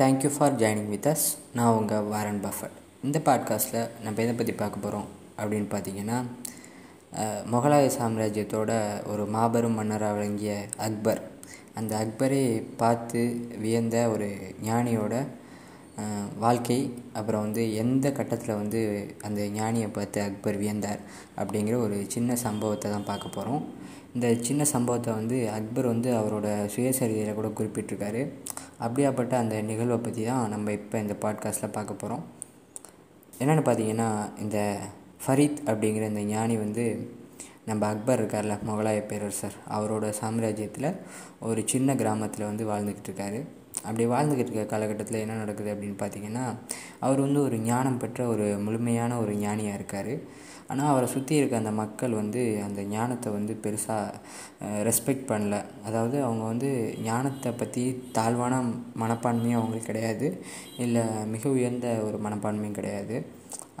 Thank you for joining with us நான் உங்கள் Warren Buffett இந்த பாட்காஸ்ட்டில் நம்ம எதை பற்றி பார்க்க போகிறோம் அப்படின்னு பார்த்தீங்கன்னா முகலாய சாம்ராஜ்யத்தோட ஒரு மாபெரும் மன்னராக விளங்கிய அக்பர். அந்த அக்பரை பார்த்து வியந்த ஒரு ஞானியோட வாழ்க்கை அப்புறம் வந்து எந்த கட்டத்தில் வந்து அந்த ஞானியை பார்த்து அக்பர் வியந்தார் அப்படிங்கிற ஒரு சின்ன சம்பவத்தை தான் பார்க்க போகிறோம் இந்த சின்ன சம்பவத்தை வந்து அக்பர் வந்து அவரோட சுயசரிதையில் கூட குறிப்பிட்டிருக்காரு. அப்படியாப்பட்ட அந்த நிகழ்வை பற்றி தான் நம்ம இப்போ இந்த பாட்காஸ்ட்டில் பார்க்க போகிறோம் என்னென்னு பார்த்தீங்கன்னா இந்த ஃபரீத் அப்படிங்கிற இந்த ஞானி வந்து நம்ம அக்பர் இருக்கார்ல முகலாய பேரரசர் அவரோட சாம்ராஜ்யத்தில் ஒரு சின்ன கிராமத்தில் வந்து வாழ்ந்துக்கிட்டு இருக்காரு. அப்படி வாழ்ந்துக்கிட்டு இருக்க காலகட்டத்தில் என்ன நடக்குது அப்படின்னு பார்த்தீங்கன்னா அவர் வந்து ஒரு ஞானம் பெற்ற ஒரு முழுமையான ஒரு ஞானியாக இருக்கார். ஆனால் அவரை சுற்றி இருக்க அந்த மக்கள் வந்து அந்த ஞானத்தை வந்து பெருசாக ரெஸ்பெக்ட் பண்ணல. அதாவது அவங்க வந்து ஞானத்தை பற்றி தாழ்வான மனப்பான்மையும் அவங்களுக்கு கிடையாது. இல்லை மிக உயர்ந்த ஒரு மனப்பான்மையும் கிடையாது.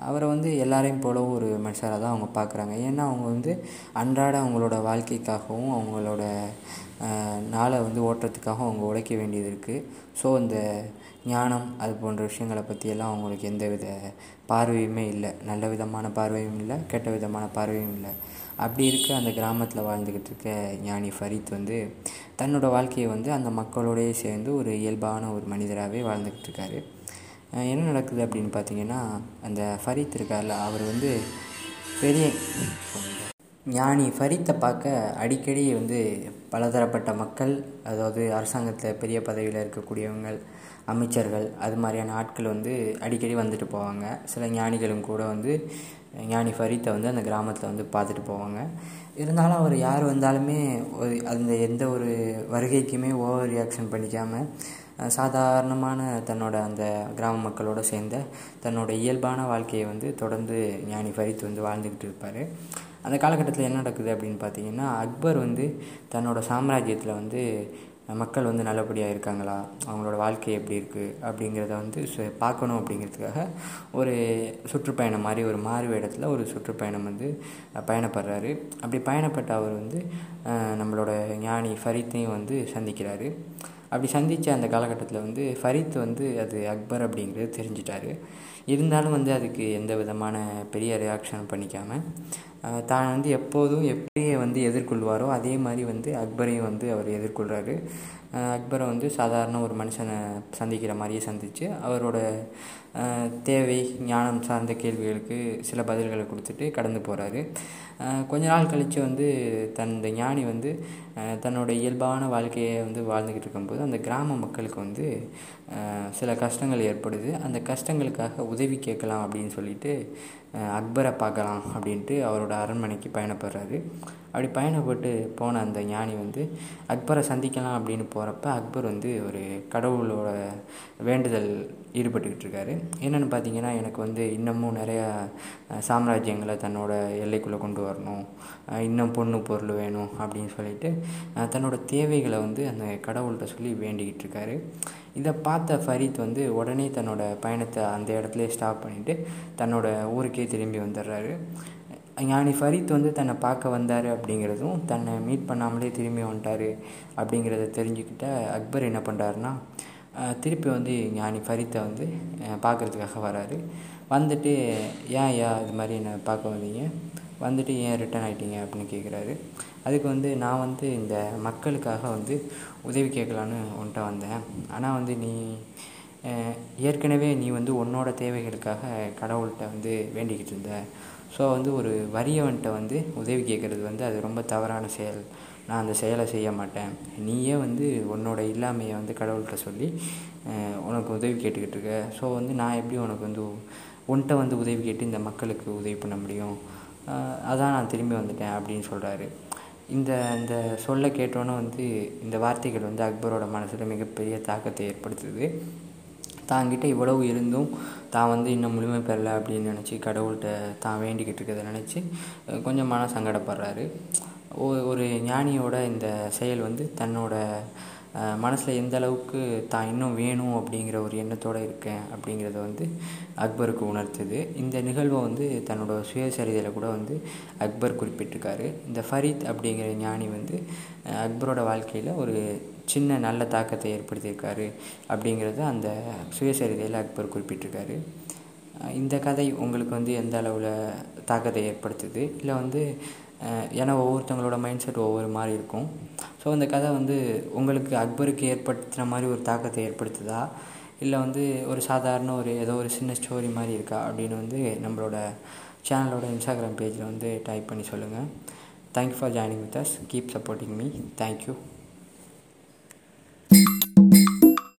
அவரை வந்து எல்லாரையும் போல ஒரு மனுஷராக தான் அவங்க பார்க்குறாங்க ஏன்னா அவங்க வந்து அன்றாட அவங்களோட வாழ்க்கைக்காகவும் அவங்களோட நாளை வந்து ஓட்டுறதுக்காக அவங்க உழைக்க வேண்டியது இருக்குது ஸோ இந்த ஞானம் அது போன்ற விஷயங்களை பற்றியெல்லாம் அவங்களுக்கு எந்த வித பார்வையுமே இல்லை. நல்ல விதமான பார்வையும் இல்லை கெட்ட விதமான பார்வையும் இல்லை. அப்படி இருக்க அந்த கிராமத்தில் வாழ்ந்துக்கிட்டு இருக்க ஞானி ஃபரீத் வந்து தன்னோட வாழ்க்கையை வந்து அந்த மக்களோடையே சேர்ந்து ஒரு இயல்பான ஒரு மனிதராகவே வாழ்ந்துக்கிட்டு இருக்காரு. என்ன நடக்குது அப்படின்னு பார்த்தீங்கன்னா அந்த ஃபரீத் இருக்கார்ல அவர் வந்து பெரிய ஞானி ஃபரீத்தை பார்க்க அடிக்கடி வந்து பலதரப்பட்ட மக்கள் அதாவது அரசாங்கத்தில் பெரிய பதவியில் இருக்கக்கூடியவங்க அமைச்சர்கள் அது மாதிரியான ஆட்கள் வந்து அடிக்கடி வந்துட்டு போவாங்க. சில ஞானிகளும் கூட வந்து ஞானி ஃபரீத்தை வந்து அந்த கிராமத்தில் வந்து பார்த்துட்டு போவாங்க. இருந்தாலும் அவர் யார் வந்தாலுமே ஒரு அந்த எந்த ஒரு வருகைக்குமே ஓவர் ரியாக்ஷன் பண்ணிக்காமல் சாதாரணமான தன்னோட அந்த கிராம மக்களோட சேர்ந்த தன்னோட இயல்பான வாழ்க்கையை வந்து தொடர்ந்து ஞானி ஃபரீத் வந்து வாழ்ந்துக்கிட்டு இருப்பார். அந்த காலகட்டத்தில் என்ன நடக்குது அப்படின்னு பார்த்தீங்கன்னா அக்பர் வந்து தன்னோட சாம்ராஜ்யத்தில் வந்து மக்கள் வந்து நல்லபடியாக இருக்காங்களா? அவங்களோட வாழ்க்கை எப்படி இருக்குது அப்படிங்கிறத வந்து பார்க்கணும் அப்படிங்கிறதுக்காக ஒரு சுற்றுப்பயணம் மாதிரி ஒரு மாறு இடத்துல ஒரு சுற்றுப்பயணம் வந்து பயணப்படுறாரு. அப்படி பயணப்பட்ட அவர் வந்து நம்மளோட ஞானி ஃபரீத்தையும் வந்து சந்திக்கிறாரு. அப்படி சந்தித்த அந்த காலகட்டத்தில் வந்து ஃபரீத் வந்து அது அக்பர் அப்படிங்கிறது தெரிஞ்சிட்டாரு. இருந்தாலும் வந்து அதுக்கு எந்த விதமான பெரிய ரியாக்ஷன் பண்ணிக்காமல் தான் வந்து எப்போதும் எப்படியே வந்து எதிர்கொள்வாரோ அதே மாதிரி வந்து அக்பரையும் வந்து அவர் எதிர்கொள்கிறாரு அக்பரை வந்து சாதாரண ஒரு மனுஷனை சந்திக்கிற மாதிரியே சந்தித்து அவரோட தேவை ஞானம் சார்ந்த கேள்விகளுக்கு சில பதில்களை கொடுத்துட்டு கடந்து போகிறாரு கொஞ்ச நாள் கழித்து வந்து தன் இந்த ஞானி வந்து தன்னோட இயல்பான வாழ்க்கையை வந்து வாழ்ந்துக்கிட்டு இருக்கும்போது அந்த கிராம மக்களுக்கு வந்து சில கஷ்டங்கள் ஏற்படுது. அந்த கஷ்டங்களுக்காக உதவி கேட்கலாம் அப்படின்னு சொல்லிட்டு அக்பரை பார்க்கலாம் அப்படின்ட்டு அவரோட அரண்மனைக்கு பயணப்படுறாரு. அப்படி பயணப்பட்டு போன அந்த ஞானி வந்து அக்பரை சந்திக்கலாம் அப்படின்னு போகிறப்ப அக்பர் வந்து ஒரு கடவுளோட வேண்டுதல் ஈடுபட்டுக்கிட்டு இருக்காரு. என்னென்னு பார்த்தீங்கன்னா எனக்கு வந்து இன்னமும் நிறையா சாம்ராஜ்யங்களை தன்னோட எல்லைக்குள்ளே கொண்டு வரணும். இன்னும் பொண்ணு பொருள் வேணும் அப்படின்னு சொல்லிட்டு தன்னோட தேவைகளை வந்து அந்த கடவுள்கிட்ட சொல்லி வேண்டிக்கிட்டு இருக்காரு. இதை பார்த்த ஃபரீத் வந்து உடனே தன்னோட பயணத்தை அந்த இடத்துலயே ஸ்டாப் பண்ணிவிட்டு தன்னோட ஊருக்கே திரும்பி வந்துடுறாரு. ஞானி ஃபரீத் வந்து தன்னை பார்க்க வந்தார் அப்படிங்கிறதும் தன்னை மீட் பண்ணாமலே திரும்பி வந்துட்டார் அப்படிங்கிறத தெரிஞ்சுக்கிட்ட அக்பர் என்ன பண்ணுறாருன்னா திருப்பி வந்து ஞானி ஃபரீத்தை வந்து பார்க்குறதுக்காக பார்க்கறதுக்காக வராரு. வந்துட்டு ஏன் ஐயா இது மாதிரி என்னை பார்க்க வந்தீங்க? வந்துட்டு ஏன் ரிட்டர்ன் ஆகிட்டீங்க அப்படின்னு கேட்குறாரு அதுக்கு வந்து நான் வந்து இந்த மக்களுக்காக வந்து உதவி கேட்கலான்னு உன்கிட்ட வந்தேன். ஆனால் வந்து நீ ஏற்கனவே நீ வந்து உன்னோட தேவைகளுக்காக கடவுள்கிட்ட வந்து வேண்டிக்கிட்டு இருந்த. ஸோ வந்து ஒரு வறியவன்கிட்ட வந்து உதவி கேட்குறது வந்து அது ரொம்ப தவறான செயல். நான் அந்த செயலை செய்ய மாட்டேன். நீயே வந்து உன்னோட இல்லாமையை வந்து கடவுள்கிட்ட சொல்லி உனக்கு உதவி கேட்டுக்கிட்டு இருக்க. ஸோ வந்து நான் எப்படி உனக்கு வந்து உன்கிட்ட வந்து உதவி கேட்டு இந்த மக்களுக்கு உதவி பண்ண முடியும்? அதான் நான் திரும்பி வந்துட்டேன் அப்படின்னு சொல்கிறாரு இந்த இந்த சொல்ல கேட்டோன்னே வந்து இந்த வார்த்தைகள் வந்து அக்பரோட மனசில் மிகப்பெரிய தாக்கத்தை ஏற்படுத்துது. தாங்கிட்ட இவ்வளவு இருந்தும் தான் வந்து இன்னும் முழுமை பெறலை அப்படின்னு நினச்சி கடவுள்கிட்ட தான் வேண்டிக்கிட்டு இருக்கிறத நினச்சி கொஞ்சம் மன சங்கடப்படுறாரு ஒரு ஞானியோட இந்த செயல் வந்து தன்னோட மனசில் எந்த அளவுக்கு தான் இன்னும் வேணும் அப்படிங்கிற ஒரு எண்ணத்தோடு இருக்கேன் அப்படிங்கிறத வந்து அக்பருக்கு உணர்த்துது. இந்த நிகழ்வை வந்து தன்னோட சுயசரிதையில் கூட வந்து அக்பர் குறிப்பிட்டிருக்காரு. இந்த ஃபரீத் அப்படிங்கிற ஞானி வந்து அக்பரோட வாழ்க்கையில் ஒரு சின்ன நல்ல தாக்கத்தை ஏற்படுத்தியிருக்காரு அப்படிங்கிறத அந்த சுயசரிதையில் அக்பர் குறிப்பிட்டிருக்காரு. இந்த கதை உங்களுக்கு வந்து எந்த அளவில் தாக்கத்தை ஏற்படுத்துது? இல்லை வந்து ஏன்னா ஒவ்வொருத்தவங்களோட மைண்ட் செட் ஒவ்வொரு மாதிரி இருக்கும். ஸோ இந்த கதை வந்து உங்களுக்கு அக்பருக்கு ஏற்படுத்தின மாதிரி ஒரு தாக்கத்தை ஏற்படுத்துதா? இல்லை வந்து ஒரு சாதாரண ஒரு ஏதோ ஒரு சின்ன ஸ்டோரி மாதிரி இருக்கா? அப்படின்னு வந்து நம்மளோட சேனலோட இன்ஸ்டாகிராம் பேஜில் வந்து டைப் பண்ணி சொல்லுங்கள் thank you for joining with us keep supporting me thank you